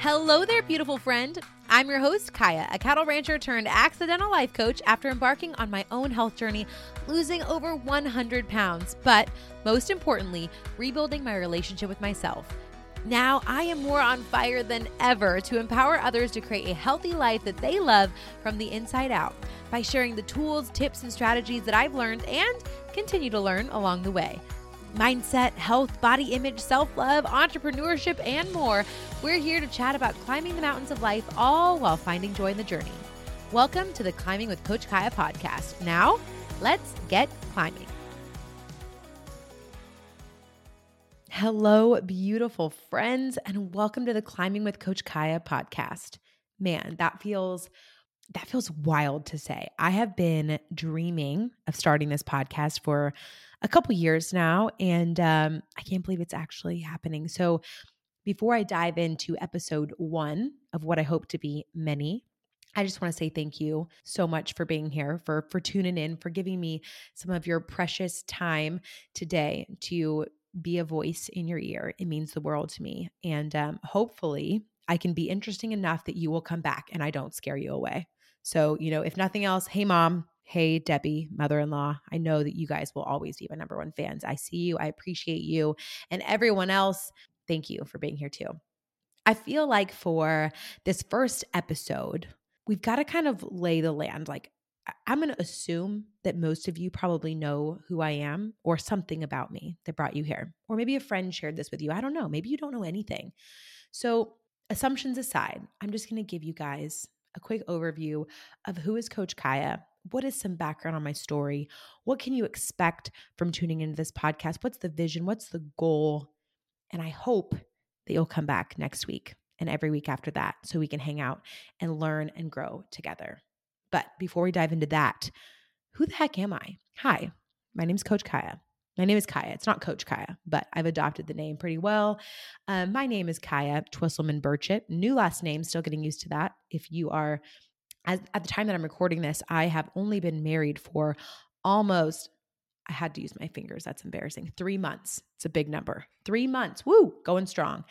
Hello there, beautiful friend. I'm your host, Kiah, a cattle rancher turned accidental life coach after embarking on my own health journey, losing over 100 pounds, but most importantly, rebuilding my relationship with myself. Now I am more on fire than ever to empower others to create a healthy life that they love from the inside out by sharing the tools, tips, and strategies that I've learned and continue to learn along the way mindset, health, body image, self love, entrepreneurship, and more. We're here to chat about climbing the mountains of life, all while finding joy in the journey. Welcome to the Climbing with Coach Kiah podcast. Now, let's get climbing. Hello, beautiful friends, and welcome to the Climbing with Coach Kiah podcast. Man, that feels that feels wild to say. I have been dreaming of starting this podcast for a couple years now, and um, I can't believe it's actually happening. So, before I dive into episode one of what I hope to be many, I just want to say thank you so much for being here, for for tuning in, for giving me some of your precious time today to be a voice in your ear. It means the world to me, and um, hopefully, I can be interesting enough that you will come back and I don't scare you away. So, you know, if nothing else, hey mom, Hey, Debbie, mother in law, I know that you guys will always be my number one fans. I see you, I appreciate you, and everyone else, thank you for being here too. I feel like for this first episode, we've got to kind of lay the land. Like, I'm going to assume that most of you probably know who I am or something about me that brought you here. Or maybe a friend shared this with you. I don't know. Maybe you don't know anything. So, assumptions aside, I'm just going to give you guys a quick overview of who is Coach Kiah what is some background on my story? What can you expect from tuning into this podcast? What's the vision? What's the goal? And I hope that you'll come back next week and every week after that so we can hang out and learn and grow together. But before we dive into that, who the heck am I? Hi, my name is Coach Kiah. My name is Kiah. It's not Coach Kiah, but I've adopted the name pretty well. Um, my name is Kiah Twisselman Burchett. New last name, still getting used to that. If you are as, at the time that I'm recording this, I have only been married for almost, I had to use my fingers. That's embarrassing. Three months. It's a big number. Three months. Woo, going strong.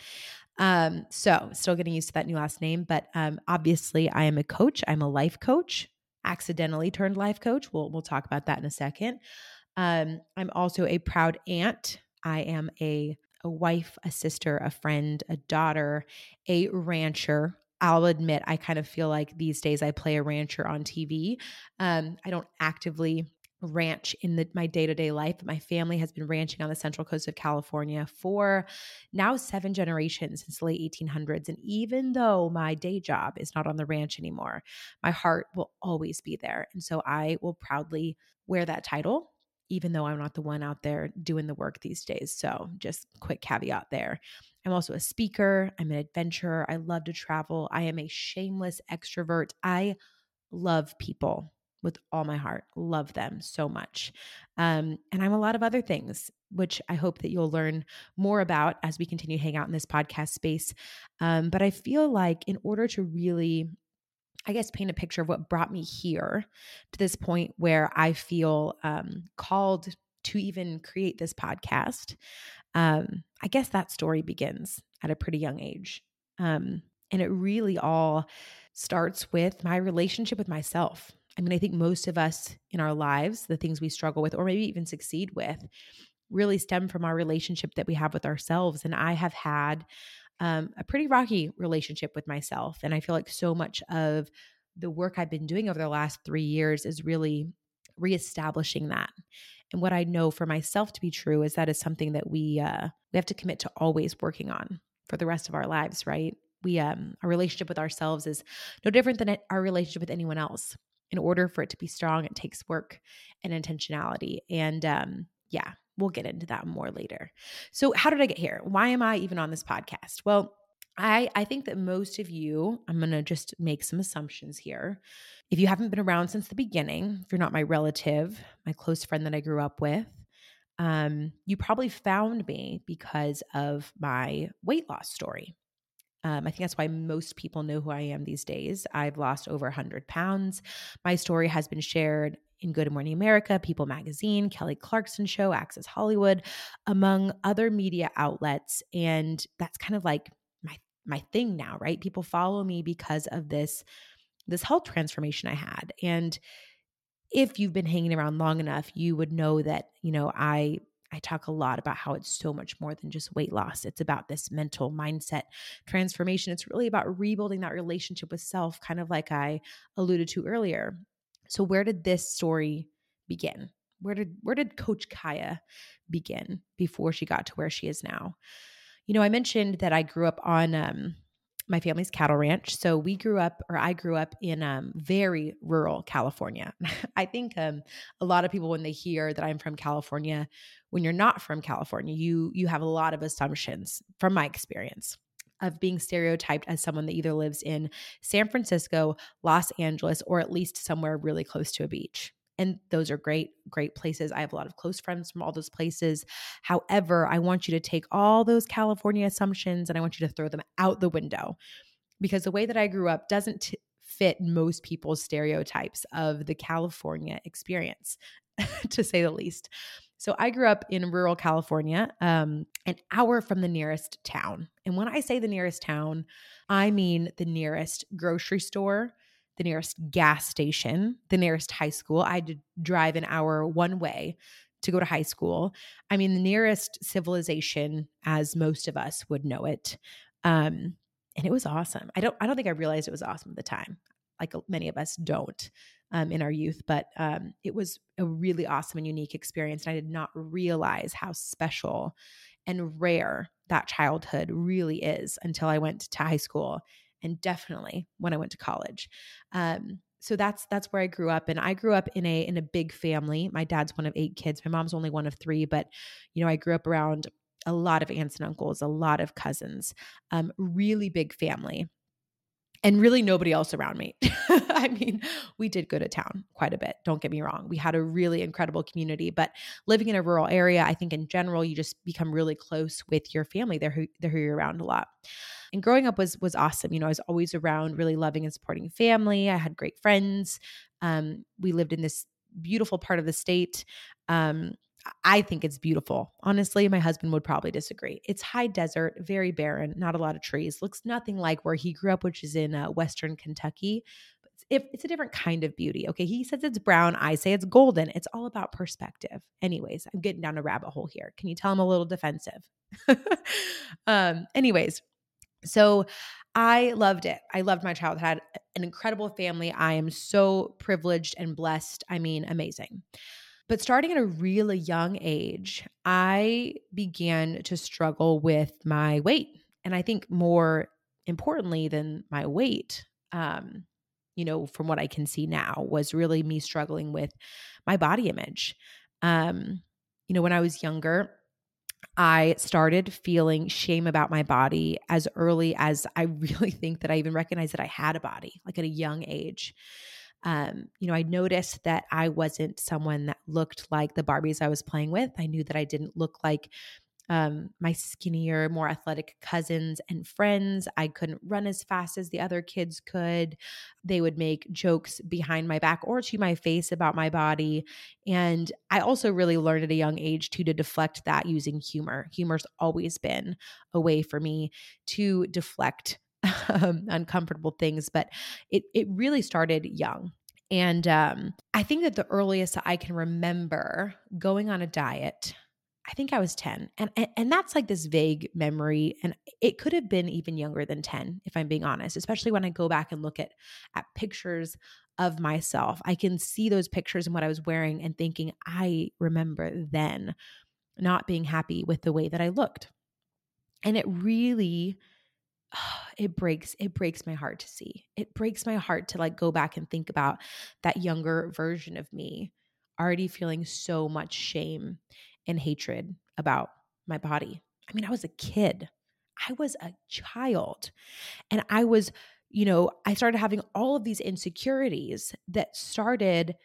Um, so still getting used to that new last name, but um, obviously I am a coach. I'm a life coach, accidentally turned life coach. We'll we'll talk about that in a second. Um, I'm also a proud aunt. I am a a wife, a sister, a friend, a daughter, a rancher, I'll admit I kind of feel like these days I play a rancher on TV. Um, I don't actively ranch in the, my day-to-day life my family has been ranching on the central coast of california for now seven generations since the late 1800s and even though my day job is not on the ranch anymore my heart will always be there and so i will proudly wear that title even though i'm not the one out there doing the work these days so just quick caveat there I'm also a speaker, I'm an adventurer, I love to travel, I am a shameless extrovert. I love people with all my heart, love them so much. Um, and I'm a lot of other things, which I hope that you'll learn more about as we continue to hang out in this podcast space. Um, but I feel like in order to really I guess, paint a picture of what brought me here to this point where I feel um, called to even create this podcast. Um, I guess that story begins at a pretty young age. Um, and it really all starts with my relationship with myself. I mean, I think most of us in our lives, the things we struggle with, or maybe even succeed with, really stem from our relationship that we have with ourselves. And I have had um, a pretty rocky relationship with myself. And I feel like so much of the work I've been doing over the last three years is really reestablishing that and what I know for myself to be true is that is something that we uh, we have to commit to always working on for the rest of our lives, right? We um our relationship with ourselves is no different than our relationship with anyone else. In order for it to be strong, it takes work and intentionality. And um, yeah, we'll get into that more later. So, how did I get here? Why am I even on this podcast? Well, I I think that most of you, I'm going to just make some assumptions here. If you haven't been around since the beginning, if you're not my relative, my close friend that I grew up with, um, you probably found me because of my weight loss story. Um, I think that's why most people know who I am these days. I've lost over 100 pounds. My story has been shared in Good Morning America, People Magazine, Kelly Clarkson Show, Access Hollywood, among other media outlets. And that's kind of like my thing now, right? People follow me because of this this health transformation I had. And if you've been hanging around long enough, you would know that, you know, I I talk a lot about how it's so much more than just weight loss. It's about this mental mindset transformation. It's really about rebuilding that relationship with self, kind of like I alluded to earlier. So where did this story begin? Where did where did coach Kiah begin before she got to where she is now? You know, I mentioned that I grew up on um my family's cattle ranch. So we grew up, or I grew up in um, very rural California. I think um, a lot of people, when they hear that I'm from California, when you're not from California, you you have a lot of assumptions from my experience of being stereotyped as someone that either lives in San Francisco, Los Angeles, or at least somewhere really close to a beach. And those are great, great places. I have a lot of close friends from all those places. However, I want you to take all those California assumptions and I want you to throw them out the window because the way that I grew up doesn't t- fit most people's stereotypes of the California experience, to say the least. So I grew up in rural California, um, an hour from the nearest town. And when I say the nearest town, I mean the nearest grocery store, the nearest gas station, the nearest high school. I had to drive an hour one way to go to high school. I mean, the nearest civilization, as most of us would know it. Um, and it was awesome. I don't I don't think I realized it was awesome at the time. Like many of us don't um, in our youth, but um, it was a really awesome and unique experience. And I did not realize how special and rare that childhood really is until I went to high school and definitely when I went to college. Um, so that's that's where I grew up, and I grew up in a in a big family. My dad's one of eight kids. My mom's only one of three, but you know I grew up around a lot of aunts and uncles, a lot of cousins, um, really big family and really nobody else around me. I mean, we did go to town quite a bit. Don't get me wrong. We had a really incredible community, but living in a rural area, I think in general, you just become really close with your family. They're who, they're who you're around a lot. And growing up was was awesome. You know, I was always around really loving and supporting family. I had great friends. Um, we lived in this beautiful part of the state. Um, I think it's beautiful. Honestly, my husband would probably disagree. It's high desert, very barren, not a lot of trees. Looks nothing like where he grew up, which is in uh, Western Kentucky. It's, it's a different kind of beauty. Okay, he says it's brown. I say it's golden. It's all about perspective. Anyways, I'm getting down a rabbit hole here. Can you tell I'm a little defensive? um, anyways, so I loved it. I loved my childhood. I had an incredible family. I am so privileged and blessed. I mean, amazing. But starting at a really young age, I began to struggle with my weight. And I think more importantly than my weight, um, you know, from what I can see now, was really me struggling with my body image. Um, you know, when I was younger, I started feeling shame about my body as early as I really think that I even recognized that I had a body, like at a young age um, you know, I noticed that I wasn't someone that looked like the Barbies I was playing with. I knew that I didn't look like um, my skinnier, more athletic cousins and friends. I couldn't run as fast as the other kids could. They would make jokes behind my back or to my face about my body. And I also really learned at a young age too to deflect that using humor. Humor's always been a way for me to deflect um, uncomfortable things, but it it really started young. And um, I think that the earliest I can remember going on a diet, I think I was 10. And, and, and that's like this vague memory. And it could have been even younger than 10, if I'm being honest, especially when I go back and look at, at pictures of myself. I can see those pictures and what I was wearing and thinking, I remember then not being happy with the way that I looked. And it really it breaks it breaks my heart to see. It breaks my heart to like go back and think about that younger version of me already feeling so much shame and hatred about my body. I mean i was a kid. I was a child. And i was you know i started having all of these insecurities that started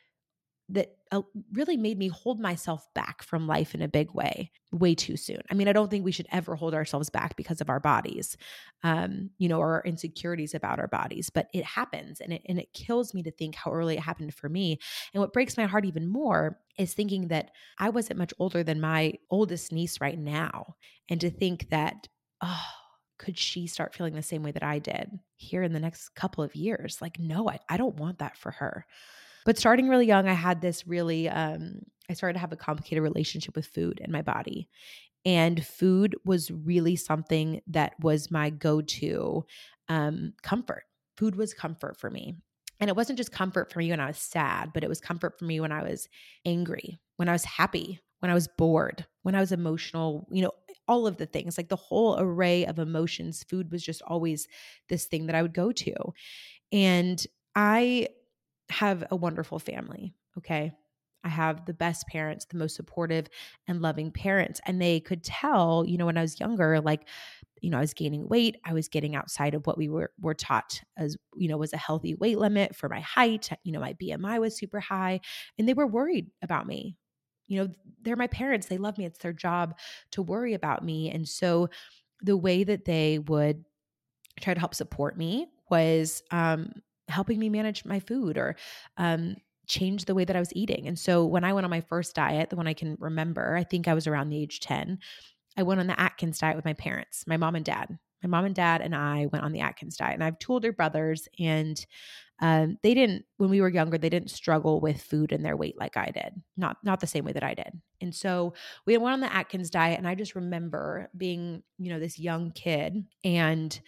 that uh, really made me hold myself back from life in a big way way too soon. I mean, I don't think we should ever hold ourselves back because of our bodies, um, you know, or our insecurities about our bodies, but it happens and it, and it kills me to think how early it happened for me. And what breaks my heart even more is thinking that I wasn't much older than my oldest niece right now. And to think that, oh, could she start feeling the same way that I did here in the next couple of years? Like, no, I, I don't want that for her. But starting really young, I had this really, um, I started to have a complicated relationship with food and my body. And food was really something that was my go to um, comfort. Food was comfort for me. And it wasn't just comfort for me when I was sad, but it was comfort for me when I was angry, when I was happy, when I was bored, when I was emotional, you know, all of the things, like the whole array of emotions. Food was just always this thing that I would go to. And I have a wonderful family. Okay. I have the best parents, the most supportive and loving parents. And they could tell, you know, when I was younger, like, you know, I was gaining weight. I was getting outside of what we were were taught as, you know, was a healthy weight limit for my height. You know, my BMI was super high. And they were worried about me. You know, they're my parents. They love me. It's their job to worry about me. And so the way that they would try to help support me was um helping me manage my food or um, change the way that I was eating. And so when I went on my first diet, the one I can remember, I think I was around the age 10, I went on the Atkins diet with my parents, my mom and dad. My mom and dad and I went on the Atkins diet, and I have two older brothers, and um, they didn't when we were younger they didn't struggle with food and their weight like i did not not the same way that i did and so we went on the atkins diet and i just remember being you know this young kid and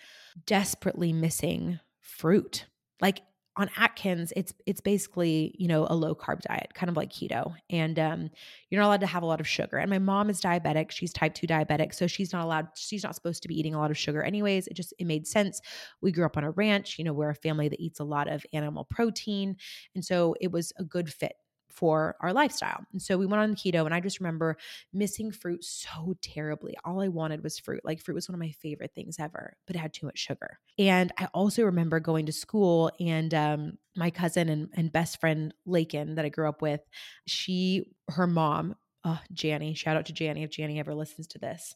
desperately missing fruit like on Atkins, it's it's basically you know a low carb diet, kind of like keto, and um, you're not allowed to have a lot of sugar. And my mom is diabetic; she's type two diabetic, so she's not allowed. She's not supposed to be eating a lot of sugar, anyways. It just it made sense. We grew up on a ranch, you know, we're a family that eats a lot of animal protein, and so it was a good fit for our lifestyle. And so we went on keto, and I just remember missing fruit so terribly. All I wanted was fruit. Like fruit was one of my favorite things ever, but it had too much sugar. And I also remember going to school, and um, my cousin and, and best friend Lakin that I grew up with, she, her mom, oh, Janny, shout out to Janny if Janny ever listens to this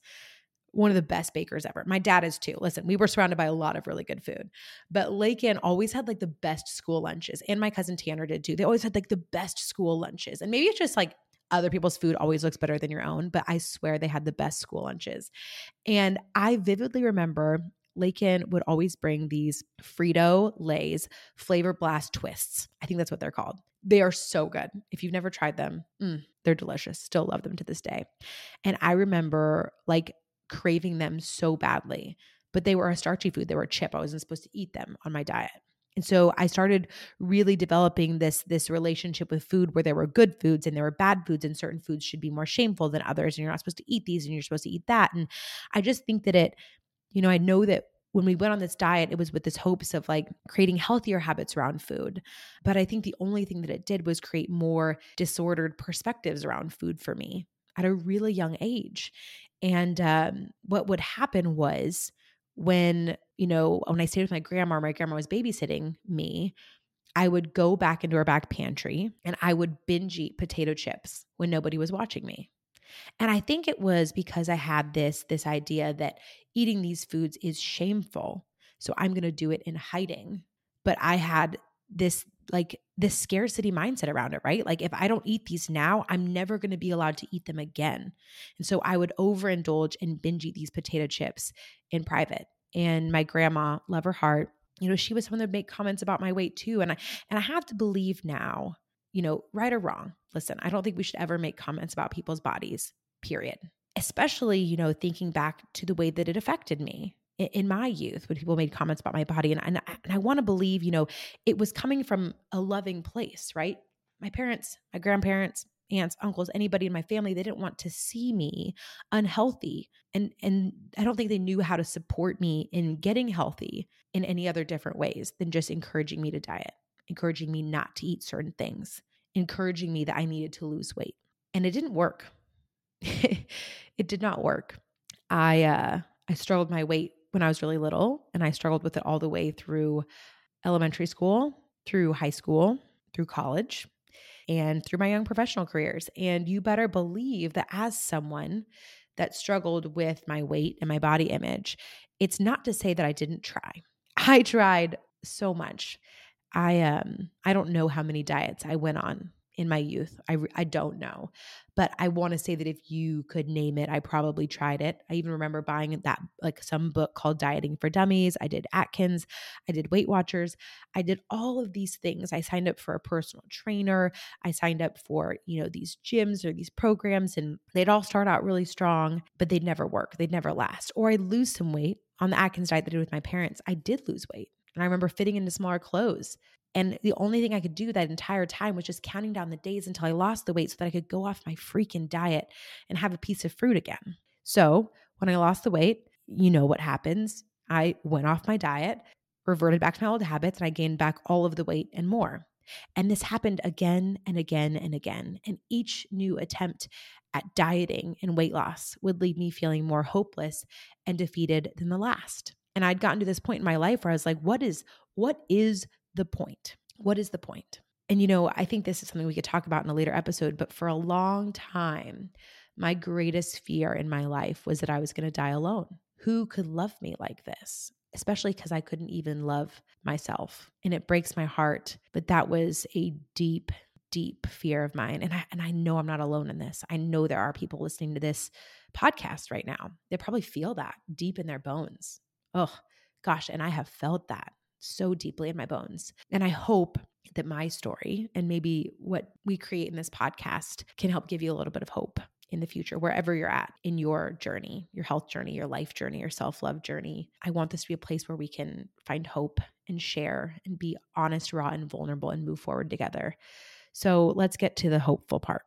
one of the best bakers ever. My dad is too. Listen, we were surrounded by a lot of really good food, but Lakin always had like the best school lunches, and my cousin Tanner did too. They always had like the best school lunches, and maybe it's just like other people's food always looks better than your own, but I swear they had the best school lunches. And I vividly remember Lakin would always bring these Frito Lay's Flavor Blast twists. I think that's what they're called. They are so good. If you've never tried them, mm, they're delicious. Still love them to this day. And I remember like craving them so badly, but they were a starchy food. They were a chip. I wasn't supposed to eat them on my diet. And so I started really developing this this relationship with food where there were good foods and there were bad foods and certain foods should be more shameful than others and you're not supposed to eat these and you're supposed to eat that and I just think that it you know I know that when we went on this diet it was with this hopes of like creating healthier habits around food but I think the only thing that it did was create more disordered perspectives around food for me at a really young age and um, what would happen was when, you know, when I stayed with my grandma, my grandma was babysitting me, I would go back into her back pantry and I would binge eat potato chips when nobody was watching me. And I think it was because I had this this idea that eating these foods is shameful. So I'm going to do it in hiding. But I had this like this scarcity mindset around it, right? Like if I don't eat these now, I'm never going to be allowed to eat them again. And so I would overindulge and binge eat these potato chips in private. And my grandma, love her heart, you know, she was someone that would make comments about my weight too. And I and I have to believe now, you know, right or wrong. Listen, I don't think we should ever make comments about people's bodies, period. Especially, you know, thinking back to the way that it affected me in my youth when people made comments about my body and, and, and i want to believe you know it was coming from a loving place right? My parents my grandparents aunts uncles anybody in my family they didn't want to see me unhealthy and and i don't think they knew how to support me in getting healthy in any other different ways than just encouraging me to diet encouraging me not to eat certain things encouraging me that i needed to lose weight and it didn't work. It did not work. I uh i struggled my weight when I was really little, and I struggled with it all the way through elementary school, through high school, through college, and through my young professional careers. And you better believe that as someone that struggled with my weight and my body image, it's not to say that I didn't try. I tried so much. I um I don't know how many diets I went on in my youth. I, I don't know. But I want to say that if you could name it, I probably tried it. I even remember buying that, like some book called Dieting for Dummies. I did Atkins. I did Weight Watchers. I did all of these things. I signed up for a personal trainer. I signed up for, you know, these gyms or these programs, and they'd all start out really strong, but they'd never work. They'd never last. Or I'd lose some weight on the Atkins diet that I did with my parents. I did lose weight. And I remember fitting into smaller clothes. And the only thing I could do that entire time was just counting down the days until I lost the weight so that I could go off my freaking diet and have a piece of fruit again. So when I lost the weight, you know what happens. I went off my diet, reverted back to my old habits, and I gained back all of the weight and more. And this happened again and again and again. And each new attempt at dieting and weight loss would leave me feeling more hopeless and defeated than the last. And I'd gotten to this point in my life where I was like, what is what is the point? What is the point? And, you know, I think this is something we could talk about in a later episode, but for a long time, my greatest fear in my life was that I was going to die alone. Who could love me like this? Especially because I couldn't even love myself. And it breaks my heart. But that was a deep, deep fear of mine. And I, and I know I'm not alone in this. I know there are people listening to this podcast right now. They probably feel that deep in their bones. Oh, gosh. And I have felt that so deeply in my bones. And I hope that my story and maybe what we create in this podcast can help give you a little bit of hope in the future, wherever you're at in your journey, your health journey, your life journey, your self love journey. I want this to be a place where we can find hope and share and be honest, raw, and vulnerable and move forward together. So let's get to the hopeful part.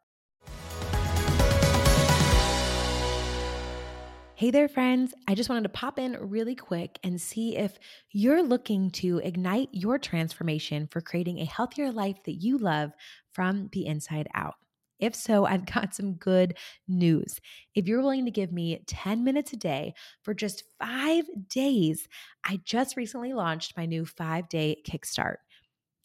Hey there, friends. I just wanted to pop in really quick and see if you're looking to ignite your transformation for creating a healthier life that you love from the inside out. If so, I've got some good news. If you're willing to give me 10 minutes a day for just five days, I just recently launched my new five day kickstart.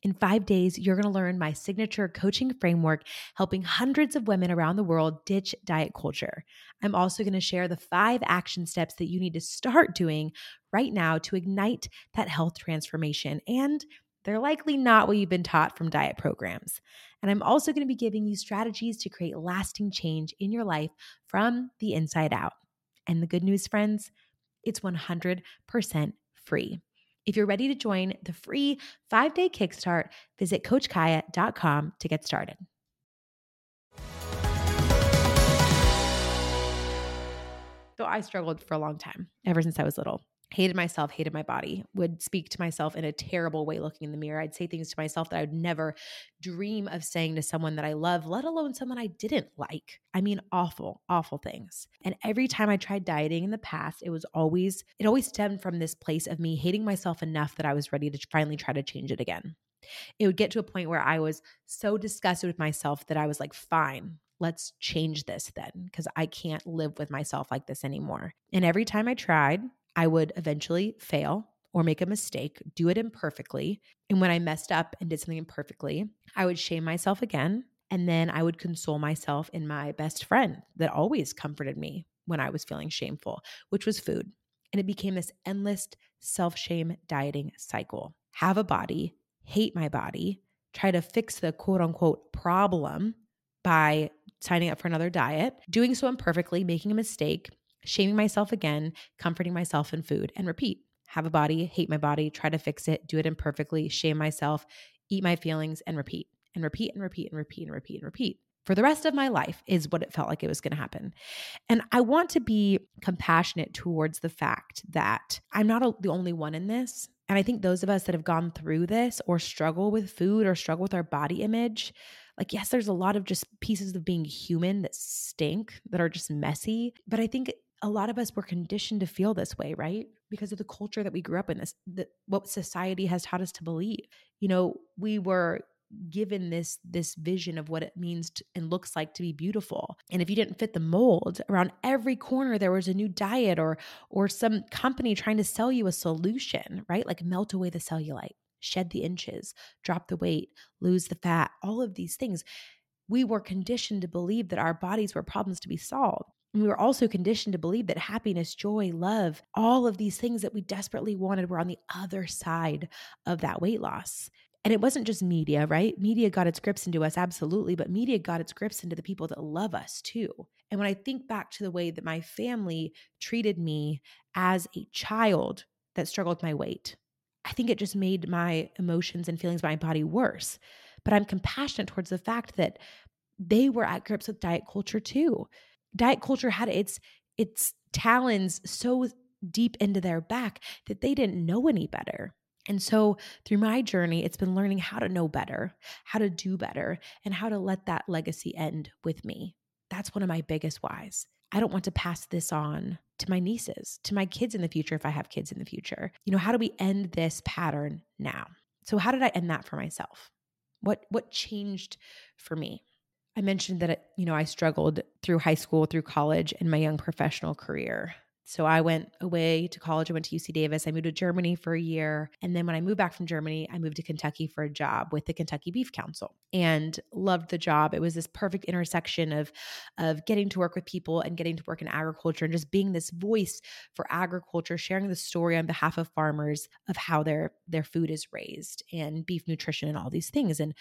In five days, you're going to learn my signature coaching framework, helping hundreds of women around the world ditch diet culture. I'm also going to share the five action steps that you need to start doing right now to ignite that health transformation. And they're likely not what you've been taught from diet programs. And I'm also going to be giving you strategies to create lasting change in your life from the inside out. And the good news, friends, it's 100% free. If you're ready to join the free five day kickstart, visit CoachKiah.com to get started. So I struggled for a long time, ever since I was little hated myself, hated my body, would speak to myself in a terrible way looking in the mirror. I'd say things to myself that I would never dream of saying to someone that I love, let alone someone I didn't like. I mean, awful, awful things. And every time I tried dieting in the past, it was always, it always stemmed from this place of me hating myself enough that I was ready to finally try to change it again. It would get to a point where I was so disgusted with myself that I was like, fine, let's change this then because I can't live with myself like this anymore. And every time I tried, I would eventually fail or make a mistake, do it imperfectly. And when I messed up and did something imperfectly, I would shame myself again. And then I would console myself in my best friend that always comforted me when I was feeling shameful, which was food. And it became this endless self shame dieting cycle. Have a body, hate my body, try to fix the quote unquote problem by signing up for another diet, doing so imperfectly, making a mistake, shaming myself again, comforting myself in food, and repeat. Have a body, hate my body, try to fix it, do it imperfectly, shame myself, eat my feelings, and repeat, and repeat, and repeat, and repeat, and repeat, and repeat. For the rest of my life is what it felt like it was going to happen. And I want to be compassionate towards the fact that I'm not a, the only one in this. And I think those of us that have gone through this or struggle with food or struggle with our body image, like, yes, there's a lot of just pieces of being human that stink, that are just messy. But I think a lot of us were conditioned to feel this way, right? Because of the culture that we grew up in, this that what society has taught us to believe. You know, we were given this this vision of what it means to, and looks like to be beautiful and if you didn't fit the mold around every corner there was a new diet or or some company trying to sell you a solution right like melt away the cellulite shed the inches drop the weight lose the fat all of these things we were conditioned to believe that our bodies were problems to be solved and we were also conditioned to believe that happiness, joy, love, all of these things that we desperately wanted were on the other side of that weight loss. And it wasn't just media, right? Media got its grips into us, absolutely, but media got its grips into the people that love us too. And when I think back to the way that my family treated me as a child that struggled with my weight, I think it just made my emotions and feelings about my body worse. But I'm compassionate towards the fact that they were at grips with diet culture too. Diet culture had its its talons so deep into their back that they didn't know any better. And so, through my journey, it's been learning how to know better, how to do better, and how to let that legacy end with me. That's one of my biggest whys. I don't want to pass this on to my nieces, to my kids in the future if I have kids in the future. You know, how do we end this pattern now? So how did I end that for myself? What what changed for me? I mentioned that you know, I struggled through high school, through college and my young professional career. So I went away to college. I went to UC Davis. I moved to Germany for a year. And then when I moved back from Germany, I moved to Kentucky for a job with the Kentucky Beef Council and loved the job. It was this perfect intersection of, of getting to work with people and getting to work in agriculture and just being this voice for agriculture, sharing the story on behalf of farmers of how their their food is raised and beef nutrition and all these things. And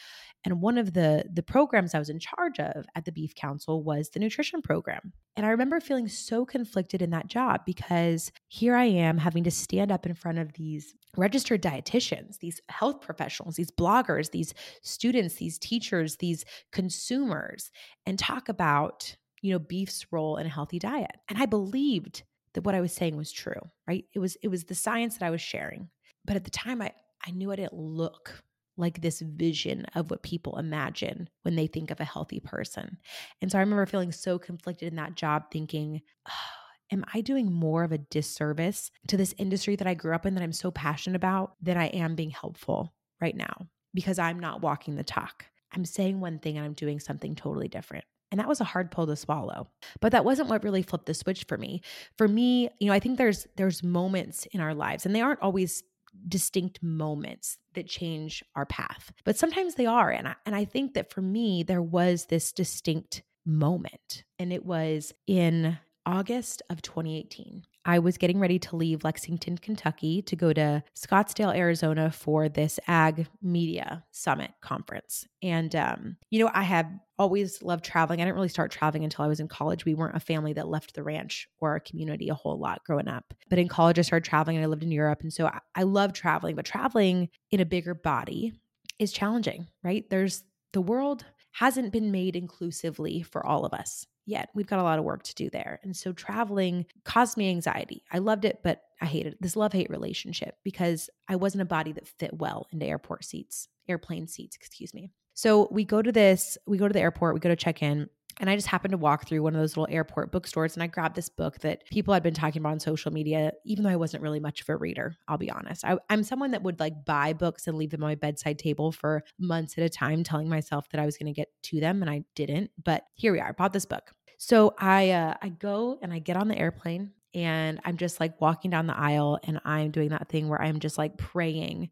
and one of the the programs I was in charge of at the Beef Council was the nutrition program. And I remember feeling so conflicted in that job because here I am having to stand up in front of these registered dietitians, these health professionals, these bloggers, these students, these teachers, these consumers, and talk about, you know, beef's role in a healthy diet. And I believed that what I was saying was true, right? It was it was the science that I was sharing. But at the time I I knew I didn't look like this vision of what people imagine when they think of a healthy person. And so I remember feeling so conflicted in that job, thinking, oh, Am I doing more of a disservice to this industry that I grew up in that I'm so passionate about than I am being helpful right now? Because I'm not walking the talk. I'm saying one thing and I'm doing something totally different. And that was a hard pill to swallow. But that wasn't what really flipped the switch for me. For me, you know, I think there's there's moments in our lives and they aren't always distinct moments that change our path. But sometimes they are. And I, and I think that for me, there was this distinct moment. And it was in August of 2018. I was getting ready to leave Lexington, Kentucky to go to Scottsdale, Arizona for this Ag Media Summit conference. And, um, you know, I have always loved traveling. I didn't really start traveling until I was in college. We weren't a family that left the ranch or our community a whole lot growing up. But in college, I started traveling and I lived in Europe. And so I, I love traveling, but traveling in a bigger body is challenging, right? There's the world hasn't been made inclusively for all of us yet. We've got a lot of work to do there. And so traveling caused me anxiety. I loved it, but I hated. This love hate relationship because I wasn't a body that fit well into airport seats, airplane seats, excuse me. So we go to this, we go to the airport, we go to check in. And I just happened to walk through one of those little airport bookstores and I grabbed this book that people had been talking about on social media, even though I wasn't really much of a reader, I'll be honest. I, am someone that would like buy books and leave them on my bedside table for months at a time, telling myself that I was going to get to them and I didn't. But here we are, I bought this book. So I uh, I go and I get on the airplane and I'm just like walking down the aisle and I'm doing that thing where I'm just like praying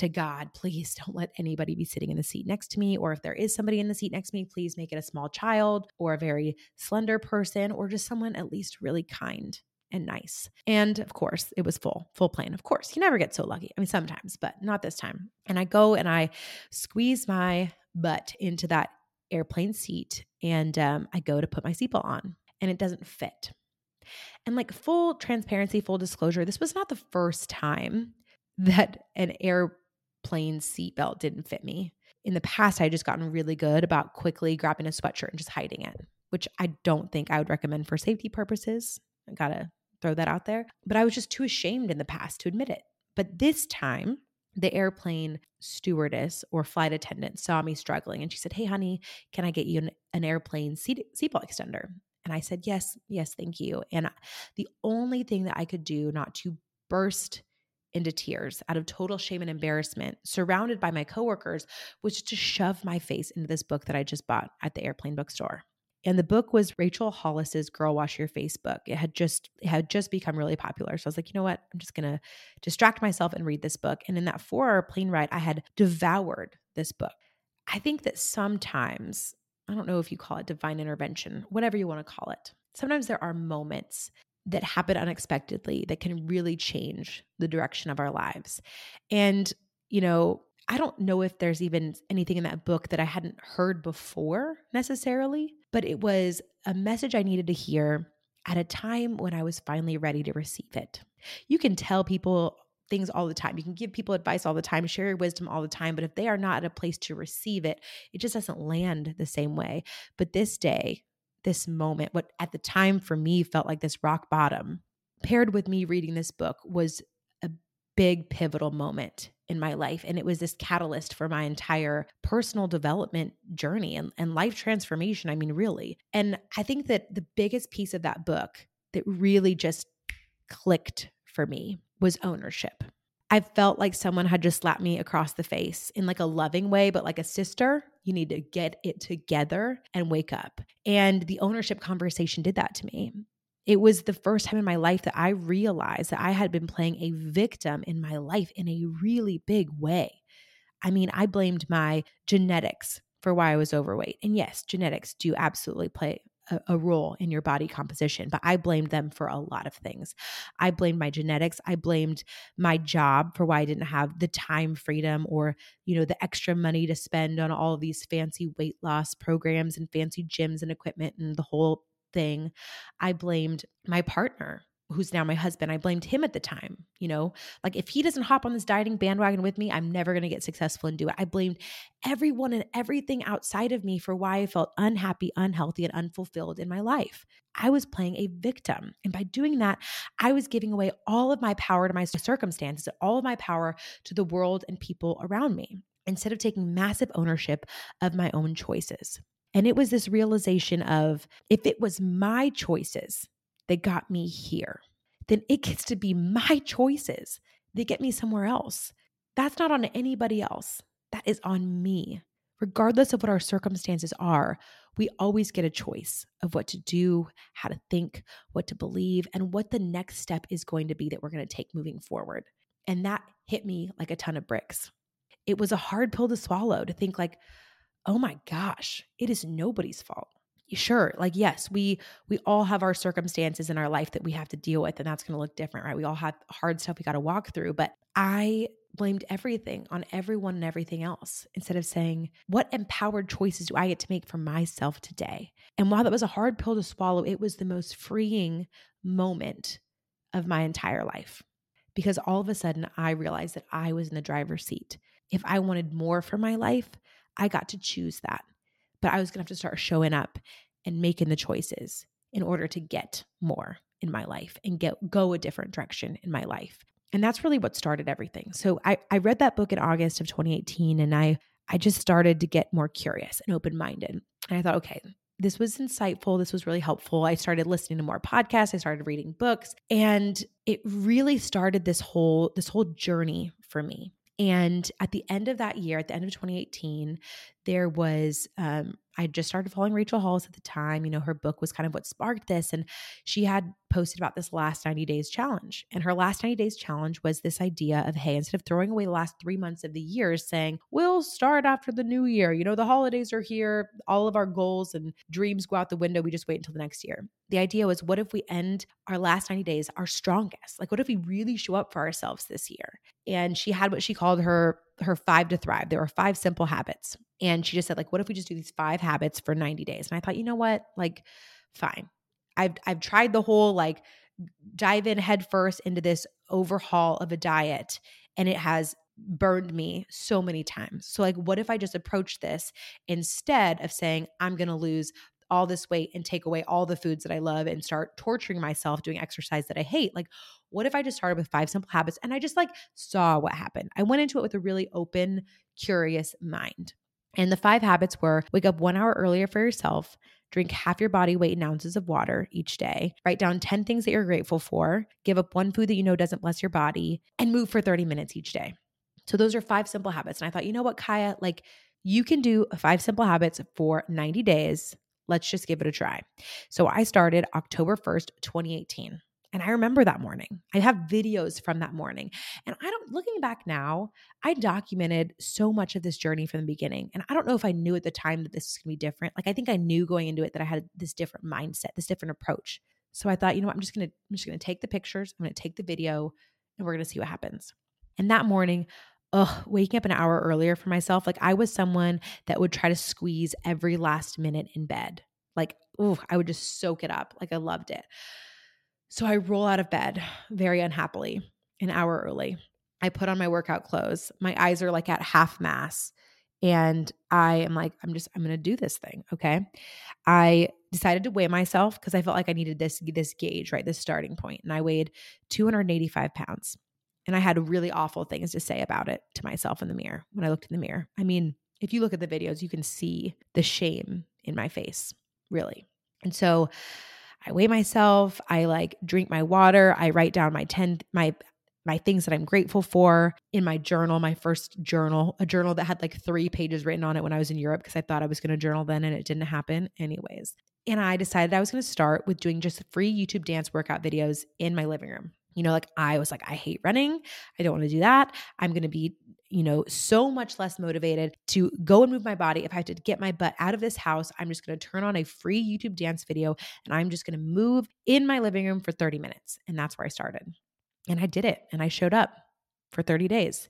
to God, please don't let anybody be sitting in the seat next to me. Or if there is somebody in the seat next to me, please make it a small child or a very slender person or just someone at least really kind and nice. And of course, it was full, full plane. Of course, you never get so lucky. I mean, sometimes, but not this time. And I go and I squeeze my butt into that airplane seat and um, I go to put my seatbelt on and it doesn't fit. And like full transparency, full disclosure, this was not the first time that an airplane seatbelt didn't fit me. In the past, I had just gotten really good about quickly grabbing a sweatshirt and just hiding it, which I don't think I would recommend for safety purposes. I gotta throw that out there. But I was just too ashamed in the past to admit it. But this time, the airplane stewardess or flight attendant saw me struggling and she said, Hey, honey, can I get you an, an airplane seat, seatbelt extender? And I said, Yes, yes, thank you. And the only thing that I could do not to burst into tears out of total shame and embarrassment, surrounded by my coworkers, was to shove my face into this book that I just bought at the airplane bookstore. And the book was Rachel Hollis's Girl Wash Your Face book. It had just it had just become really popular. So I was like, you know what? I'm just gonna distract myself and read this book. And in that four-hour plane ride, I had devoured this book. I think that sometimes, I don't know if you call it divine intervention, whatever you want to call it. Sometimes there are moments that happen unexpectedly that can really change the direction of our lives. And you know, I don't know if there's even anything in that book that I hadn't heard before necessarily, but it was a message I needed to hear at a time when I was finally ready to receive it. You can tell people things all the time. You can give people advice all the time, share your wisdom all the time, but if they are not at a place to receive it, it just doesn't land the same way. But this day, this moment, what at the time for me felt like this rock bottom, paired with me reading this book was a big pivotal moment in my life. And it was this catalyst for my entire personal development journey and, and life transformation. I mean, really. And I think that the biggest piece of that book that really just clicked for me was ownership. I felt like someone had just slapped me across the face in like a loving way, but like a sister, you need to get it together and wake up. And the ownership conversation did that to me. It was the first time in my life that I realized that I had been playing a victim in my life in a really big way. I mean, I blamed my genetics for why I was overweight. And yes, genetics do absolutely play a, a, role in your body composition, but I blamed them for a lot of things. I blamed my genetics. I blamed my job for why I didn't have the time freedom or, you know, the extra money to spend on all these fancy weight loss programs and fancy gyms and equipment and the whole thing, I blamed my partner who's now my husband, I blamed him at the time. You know, like if he doesn't hop on this dieting bandwagon with me, I'm never going to get successful and do it. I blamed everyone and everything outside of me for why I felt unhappy, unhealthy, and unfulfilled in my life. I was playing a victim. And by doing that, I was giving away all of my power to my circumstances, all of my power to the world and people around me instead of taking massive ownership of my own choices. And it was this realization of if it was my choices that got me here, then it gets to be my choices that get me somewhere else. That's not on anybody else. That is on me. Regardless of what our circumstances are, we always get a choice of what to do, how to think, what to believe, and what the next step is going to be that we're going to take moving forward. And that hit me like a ton of bricks. It was a hard pill to swallow to think, like, oh my gosh, it is nobody's fault. Sure, like yes, we we all have our circumstances in our life that we have to deal with and that's going to look different, right? We all have hard stuff we got to walk through, but I blamed everything on everyone and everything else instead of saying, what empowered choices do I get to make for myself today? And while that was a hard pill to swallow, it was the most freeing moment of my entire life because all of a sudden I realized that I was in the driver's seat. If I wanted more for my life, I got to choose that. But I was going to have to start showing up and making the choices in order to get more in my life and get go a different direction in my life. And that's really what started everything. So I, I read that book in August of 2018 and I I just started to get more curious and open-minded. And I thought, okay, this was insightful. This was really helpful. I started listening to more podcasts. I started reading books and it really started this whole this whole journey for me. And at the end of that year, at the end of 2018, there was um, I just started following Rachel Hollis at the time. You know, her book was kind of what sparked this. And she had posted about this last 90 days challenge. And her last 90 days challenge was this idea of, hey, instead of throwing away the last three months of the year, saying, we'll start after the new year. You know, the holidays are here. All of our goals and dreams go out the window. We just wait until the next year. The idea was, what if we end our last 90 days our strongest? Like, what if we really show up for ourselves this year? And she had what she called her her five to thrive. There were five simple habits. And she just said, like, what if we just do these five habits for 90 days? And I thought, you know what? Like, fine. I've I've tried the whole like dive in head first into this overhaul of a diet and it has burned me so many times. So like what if I just approach this instead of saying I'm going to lose all this weight and take away all the foods that I love and start torturing myself doing exercise that I hate? Like what if I just started with five simple habits and I just like saw what happened? I went into it with a really open, curious mind. And the five habits were wake up one hour earlier for yourself, drink half your body weight in ounces of water each day, write down 10 things that you're grateful for, give up one food that you know doesn't bless your body, and move for 30 minutes each day. So those are five simple habits. And I thought, you know what, Kiah, like you can do five simple habits for 90 days. Let's just give it a try. So I started October 1st, 2018. And I remember that morning. I have videos from that morning. And I don't, looking back now, I documented so much of this journey from the beginning. And I don't know if I knew at the time that this was going to be different. Like, I think I knew going into it that I had this different mindset, this different approach. So I thought, you know what, I'm just going to, I'm just going to take the pictures, I'm going to take the video, and we're going to see what happens. And that morning, ugh, waking up an hour earlier for myself. Like I was someone that would try to squeeze every last minute in bed. Like, oh, I would just soak it up. Like I loved it. So I roll out of bed very unhappily, an hour early. I put on my workout clothes. My eyes are like at half mass. And I am like, I'm just, I'm to do this thing. Okay. I decided to weigh myself because I felt like I needed this, this gauge, right? This starting point. And I weighed 285 pounds. And I had really awful things to say about it to myself in the mirror when I looked in the mirror. I mean, if you look at the videos, you can see the shame in my face, really. And so I weigh myself, I like drink my water, I write down my 10 my my things that I'm grateful for in my journal, my first journal, a journal that had like 3 pages written on it when I was in Europe because I thought I was going to journal then and it didn't happen anyways. And I decided I was going to start with doing just free YouTube dance workout videos in my living room. You know, like I was like, I hate running. I don't want to do that. I'm going to be, you know, so much less motivated to go and move my body. If I have to get my butt out of this house, I'm just going to turn on a free YouTube dance video and I'm just going to move in my living room for 30 minutes. And that's where I started. And I did it and I showed up for 30 days.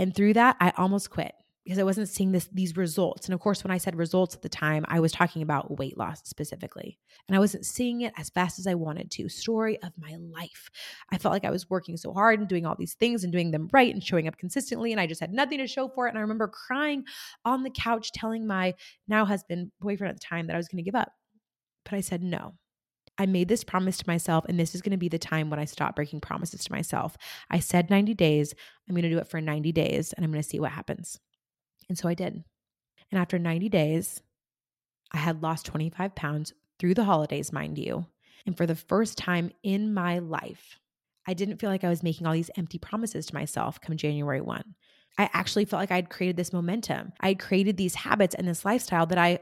And through that, I almost quit because I wasn't seeing this these results. And of course, when I said results at the time, I was talking about weight loss specifically. And I wasn't seeing it as fast as I wanted to. Story of my life. I felt like I was working so hard and doing all these things and doing them right and showing up consistently and I just had nothing to show for it. And I remember crying on the couch telling my now husband, boyfriend at the time that I was going to give up. But I said no. I made this promise to myself, and this is going to be the time when I stop breaking promises to myself. I said 90 days. I'm going to do it for 90 days, and I'm going to see what happens. And so I did. And after 90 days, I had lost 25 pounds through the holidays, mind you. And for the first time in my life, I didn't feel like I was making all these empty promises to myself come January 1. I actually felt like I had created this momentum. I had created these habits and this lifestyle that I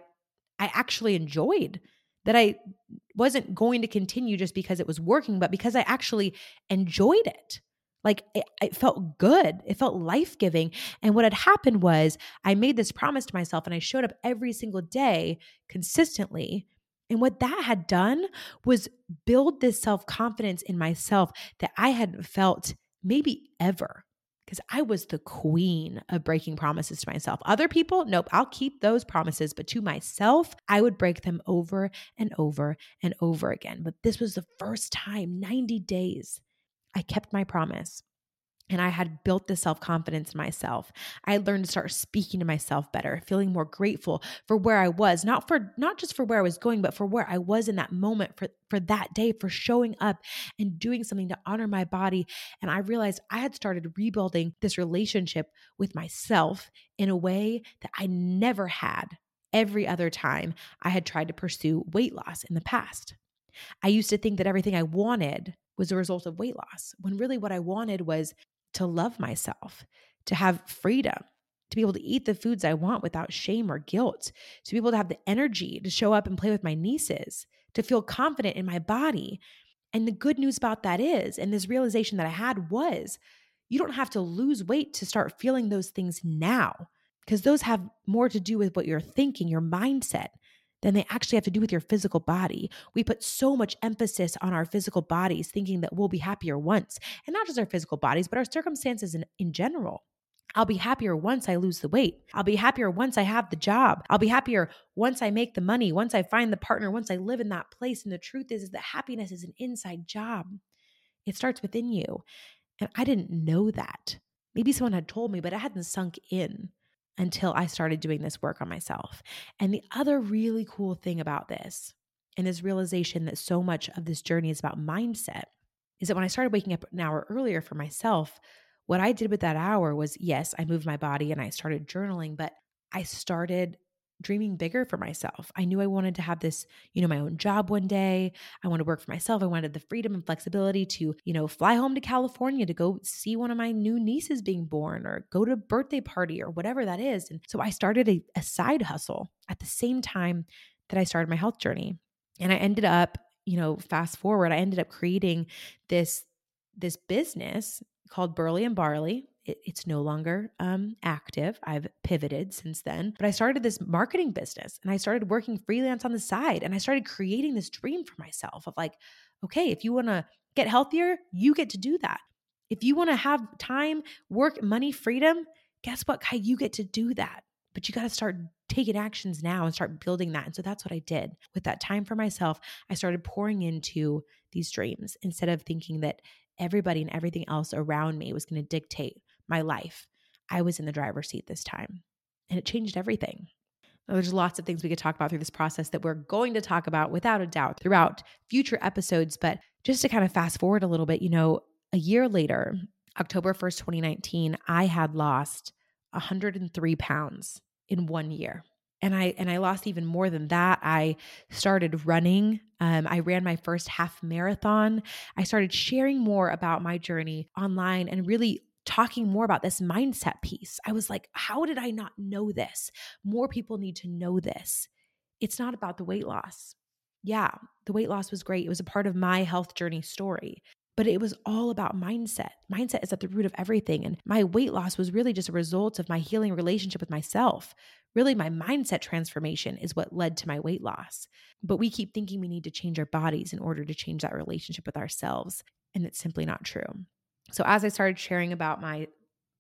I actually enjoyed, that I wasn't going to continue just because it was working, but because I actually enjoyed it. Like it, it, felt good. It felt life giving. And what had happened was I made this promise to myself and I showed up every single day consistently. And what that had done was build this self confidence in myself that I hadn't felt maybe ever because I was the queen of breaking promises to myself. Other people, nope, I'll keep those promises, but to myself, I would break them over and over and over again. But this was the first time, 90 days I kept my promise and I had built the self confidence in myself. I had learned to start speaking to myself better, feeling more grateful for where I was, not for not just for where I was going, but for where I was in that moment for for that day, for showing up and doing something to honor my body. And I realized I had started rebuilding this relationship with myself in a way that I never had every other time I had tried to pursue weight loss in the past. I used to think that everything I wanted was a result of weight loss, when really what I wanted was to love myself, to have freedom, to be able to eat the foods I want without shame or guilt, to be able to have the energy to show up and play with my nieces, to feel confident in my body. And the good news about that is, and this realization that I had was, you don't have to lose weight to start feeling those things now, because those have more to do with what you're thinking, your mindset, than they actually have to do with your physical body. We put so much emphasis on our physical bodies, thinking that we'll be happier once, and not just our physical bodies, but our circumstances in, in general. I'll be happier once I lose the weight. I'll be happier once I have the job. I'll be happier once I make the money, once I find the partner, once I live in that place. And the truth is, is that happiness is an inside job. It starts within you. And I didn't know that. Maybe someone had told me, but it hadn't sunk in until I started doing this work on myself. And the other really cool thing about this, and this realization that so much of this journey is about mindset, is that when I started waking up an hour earlier for myself, what I did with that hour was yes, I moved my body and I started journaling, but I started dreaming bigger for myself. I knew I wanted to have this, you know, my own job one day. I wanted to work for myself. I wanted the freedom and flexibility to, you know, fly home to California to go see one of my new nieces being born or go to a birthday party or whatever that is. And so I started a, a side hustle at the same time that I started my health journey. And I ended up, you know, fast forward, I ended up creating this this business called Burley and Barley it, it's no longer um, active. I've pivoted since then, but I started this marketing business and I started working freelance on the side and I started creating this dream for myself of like, okay, if you want to get healthier, you get to do that. If you want to have time, work, money, freedom, guess what, Kiah? You get to do that. But you got to start taking actions now and start building that. And so that's what I did. With that time for myself, I started pouring into these dreams instead of thinking that everybody and everything else around me was going to dictate my life. I was in the driver's seat this time, and it changed everything. Now, there's lots of things we could talk about through this process that we're going to talk about without a doubt throughout future episodes. But just to kind of fast forward a little bit, you know, a year later, October 1st, 2019, I had lost 103 pounds in one year. And I and I lost even more than that. I started running. Um, I ran my first half marathon. I started sharing more about my journey online and really talking more about this mindset piece. I was like, how did I not know this? More people need to know this. It's not about the weight loss. Yeah, the weight loss was great. It was a part of my health journey story but it was all about mindset. Mindset is at the root of everything. And my weight loss was really just a result of my healing relationship with myself. Really, my mindset transformation is what led to my weight loss. But we keep thinking we need to change our bodies in order to change that relationship with ourselves. And it's simply not true. So, as I started sharing about my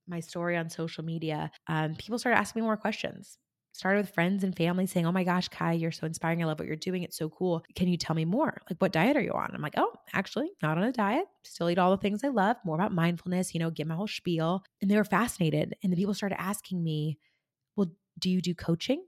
my story on social media, um, people started asking me more questions started with friends and family saying, Oh my gosh, Kiah, you're so inspiring. I love what you're doing. It's so cool. Can you tell me more? Like, what diet are you on? I'm like, Oh, actually, not on a diet. Still eat all the things I love, more about mindfulness, you know, give my whole spiel. And they were fascinated. And the people started asking me, Well, do you do coaching?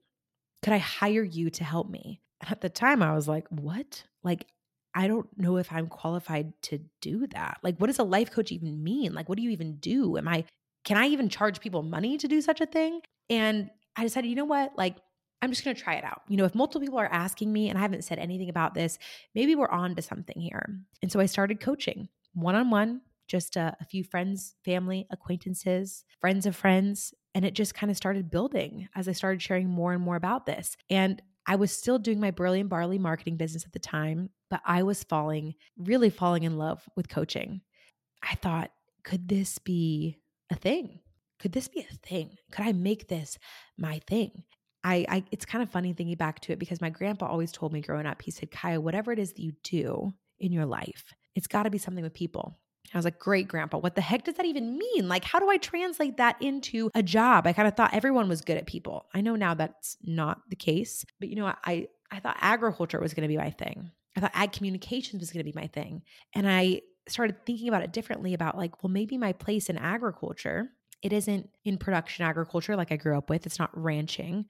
Could I hire you to help me? At the time, I was like, What? Like, I don't know if I'm qualified to do that. Like, what does a life coach even mean? Like, what do you even do? Am I, can I even charge people money to do such a thing? And I decided, you know what? Like, I'm just going to try it out. You know, if multiple people are asking me and I haven't said anything about this, maybe we're on to something here. And so I started coaching one on one, just a, a, few friends, family, acquaintances, friends of friends. And it just kind of started building as I started sharing more and more about this. And I was still doing my Brilliant Barley marketing business at the time, but I was falling, really falling in love with coaching. I thought, could this be a thing? could this be a thing? Could I make this my thing? I, I it's kind of funny thinking back to it because my grandpa always told me growing up, he said, Kiah, whatever it is that you do in your life, it's got to be something with people. I was like, great, grandpa. What the heck does that even mean? Like, how do I translate that into a job? I kind of thought everyone was good at people. I know now that's not the case, but you know, I, I thought agriculture was going to be my thing. I thought ag communications was going to be my thing. And I started thinking about it differently about like, well, maybe my place in agriculture it isn't in production agriculture like I grew up with, it's not ranching.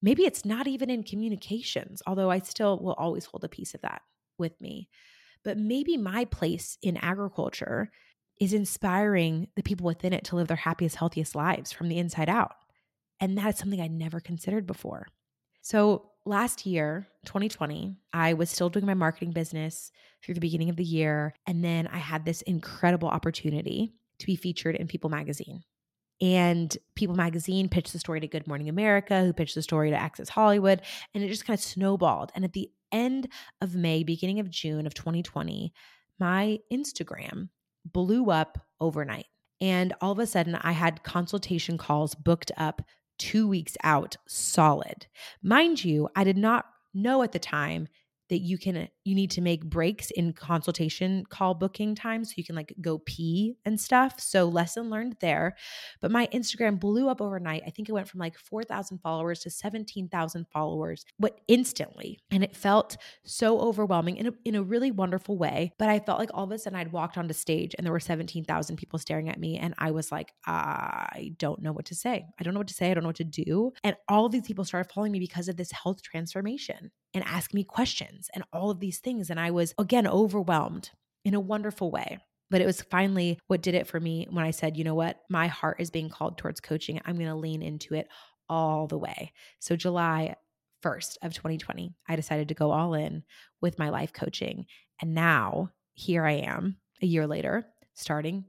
Maybe it's not even in communications, although I still will always hold a piece of that with me. But maybe my place in agriculture is inspiring the people within it to live their happiest, healthiest lives from the inside out. And that is something I'd never considered before. So last year, 2020, I was still doing my marketing business through the beginning of the year. And then I had this incredible opportunity to be featured in People magazine. And People Magazine pitched the story to Good Morning America, who pitched the story to Access Hollywood, and it just kind of snowballed. And at the end of May, beginning of June of 2020, my Instagram blew up overnight. And all of a sudden, I had consultation calls booked up two weeks out solid. Mind you, I did not know at the time that you can you need to make breaks in consultation call booking time so you can like go pee and stuff. So lesson learned there. But my instagram blew up overnight. I think it went from like 4000 followers to 17000 followers what instantly. And it felt so overwhelming in a, in a really wonderful way. But i felt like all of a sudden i'd walked onto stage and there were 17000 people staring at me and i was like i don't know what to say. I don't know what to say. I don't know what to do. And all of these people started following me because of this health transformation and ask me questions and all of these things. And I was, again, overwhelmed in a wonderful way. But it was finally what did it for me when I said, you know what, my heart is being called towards coaching. I'm going to lean into it all the way. So, July 1st of 2020, I decided to go all in with my life coaching. And now here I am a year later, starting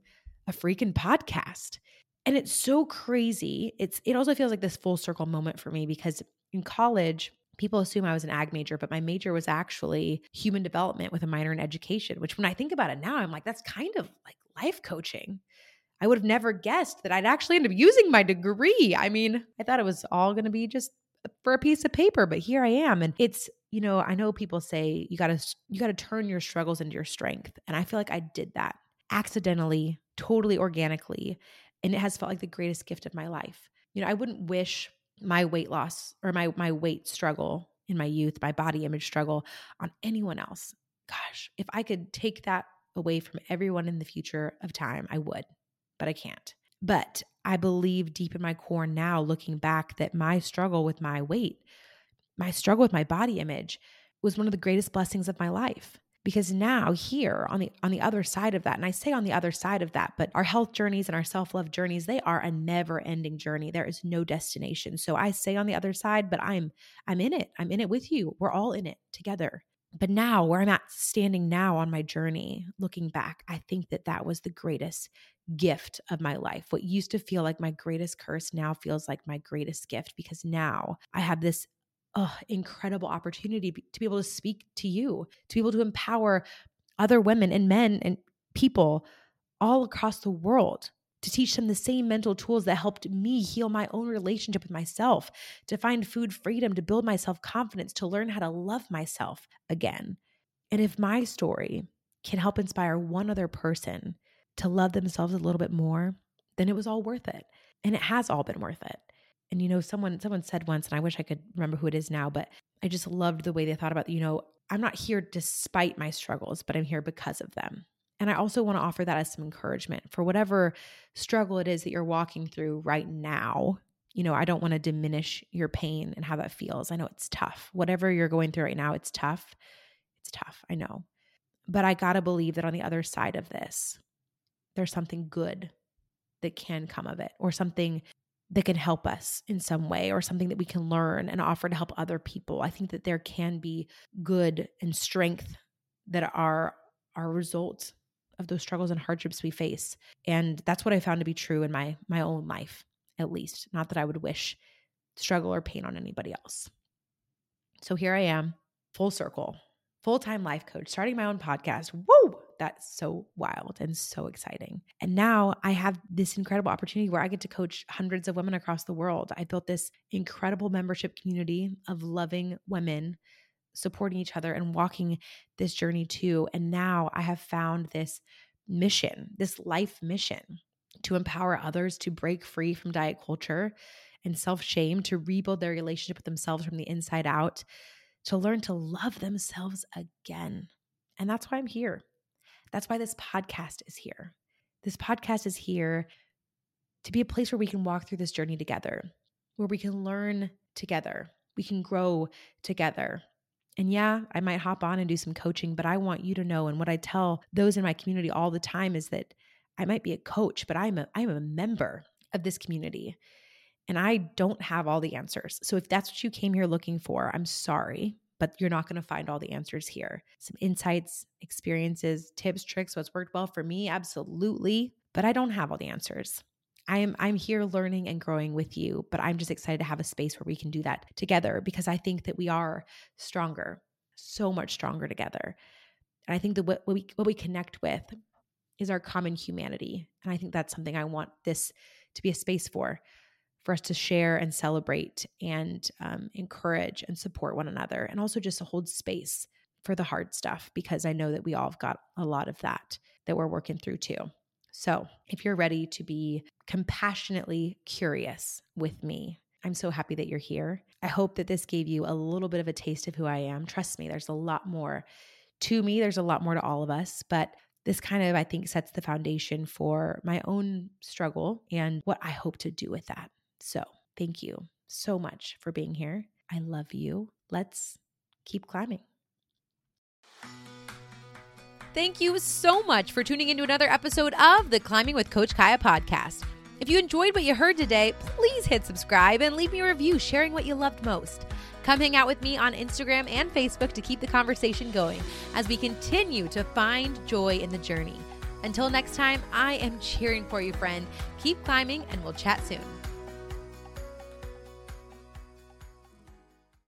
a freaking podcast. And it's so crazy. It's it also feels like this full circle moment for me because in college, people assume I was an ag major, but my major was actually human development with a minor in education, which when I think about it now, I'm like, that's kind of like life coaching. I would have never guessed that I'd actually end up using my degree. I mean, I thought it was all going to be just for a piece of paper, but here I am. And it's, you know, I know people say you got to you got to turn your struggles into your strength, and I feel like I did that accidentally totally organically. And it has felt like the greatest gift of my life. You know, I wouldn't wish my weight loss or my my weight struggle in my youth, my body image struggle on anyone else. Gosh, if I could take that away from everyone in the future of time, I would, but I can't. But I believe deep in my core now, looking back, that my struggle with my weight, my struggle with my body image was one of the greatest blessings of my life because now here on the on the other side of that and i say on the other side of that but our health journeys and our self-love journeys they are a never ending journey. There is no destination. So i say on the other side but i'm i'm in it. I'm in it with you. We're all in it together. But now, where I'm at standing now on my journey, looking back, I think that that was the greatest gift of my life. What used to feel like my greatest curse now feels like my greatest gift because now I have this oh, incredible opportunity to be able to speak to you, to be able to empower other women and men and people all across the world to teach them the same mental tools that helped me heal my own relationship with myself, to find food freedom, to build my self confidence, to learn how to love myself again. And if my story can help inspire one other person to love themselves a little bit more, then it was all worth it. And it has all been worth it. And you know, someone someone said once, and I wish I could remember who it is now, but I just loved the way they thought about, you know, I'm not here despite my struggles, but I'm here because of them. And I also want to offer that as some encouragement for whatever struggle it is that you're walking through right now. You know, I don't want to diminish your pain and how that feels. I know it's tough. Whatever you're going through right now, it's tough. It's tough. I know. But I got to believe that on the other side of this, there's something good that can come of it or something that can help us in some way or something that we can learn and offer to help other people. I think that there can be good and strength that are our results of those struggles and hardships we face. And that's what I found to be true in my my own life, at least. Not that I would wish struggle or pain on anybody else. So here I am, full circle, full-time life coach, starting my own podcast. Woo! That's so wild and so exciting. And now I have this incredible opportunity where I get to coach hundreds of women across the world. I built this incredible membership community of loving women supporting each other and walking this journey too. And now I have found this mission, this life mission to empower others to break free from diet culture and self shame, to rebuild their relationship with themselves from the inside out, to learn to love themselves again. And that's why I'm here. That's why this podcast is here. This podcast is here to be a place where we can walk through this journey together, where we can learn together, we can grow together, and yeah, I might hop on and do some coaching, but I want you to know and what I tell those in my community all the time is that I might be a coach, but I'm a I'm a member of this community. And I don't have all the answers. So if that's what you came here looking for, I'm sorry, but you're not going to find all the answers here. Some insights, experiences, tips, tricks, what's worked well for me, absolutely, but I don't have all the answers. I'm I'm here learning and growing with you, but I'm just excited to have a space where we can do that together because I think that we are stronger, so much stronger together. And I think that what, what we what we connect with is our common humanity. And I think that's something I want this to be a space for, for us to share and celebrate and um, encourage and support one another, and also just to hold space for the hard stuff because I know that we all have got a lot of that that we're working through too. So, if you're ready to be compassionately curious with me, I'm so happy that you're here. I hope that this gave you a little bit of a taste of who I am. Trust me, there's a lot more to me, there's a lot more to all of us, but this kind of, I think, sets the foundation for my own struggle and what I hope to do with that. So, thank you so much for being here. I love you. Let's keep climbing. Thank you so much for tuning into another episode of the Climbing with Coach Kiah podcast. If you enjoyed what you heard today, please hit subscribe and leave me a review sharing what you loved most. Come hang out with me on Instagram and Facebook to keep the conversation going as we continue to find joy in the journey. Until next time, I am cheering for you, friend. Keep climbing, and we'll chat soon.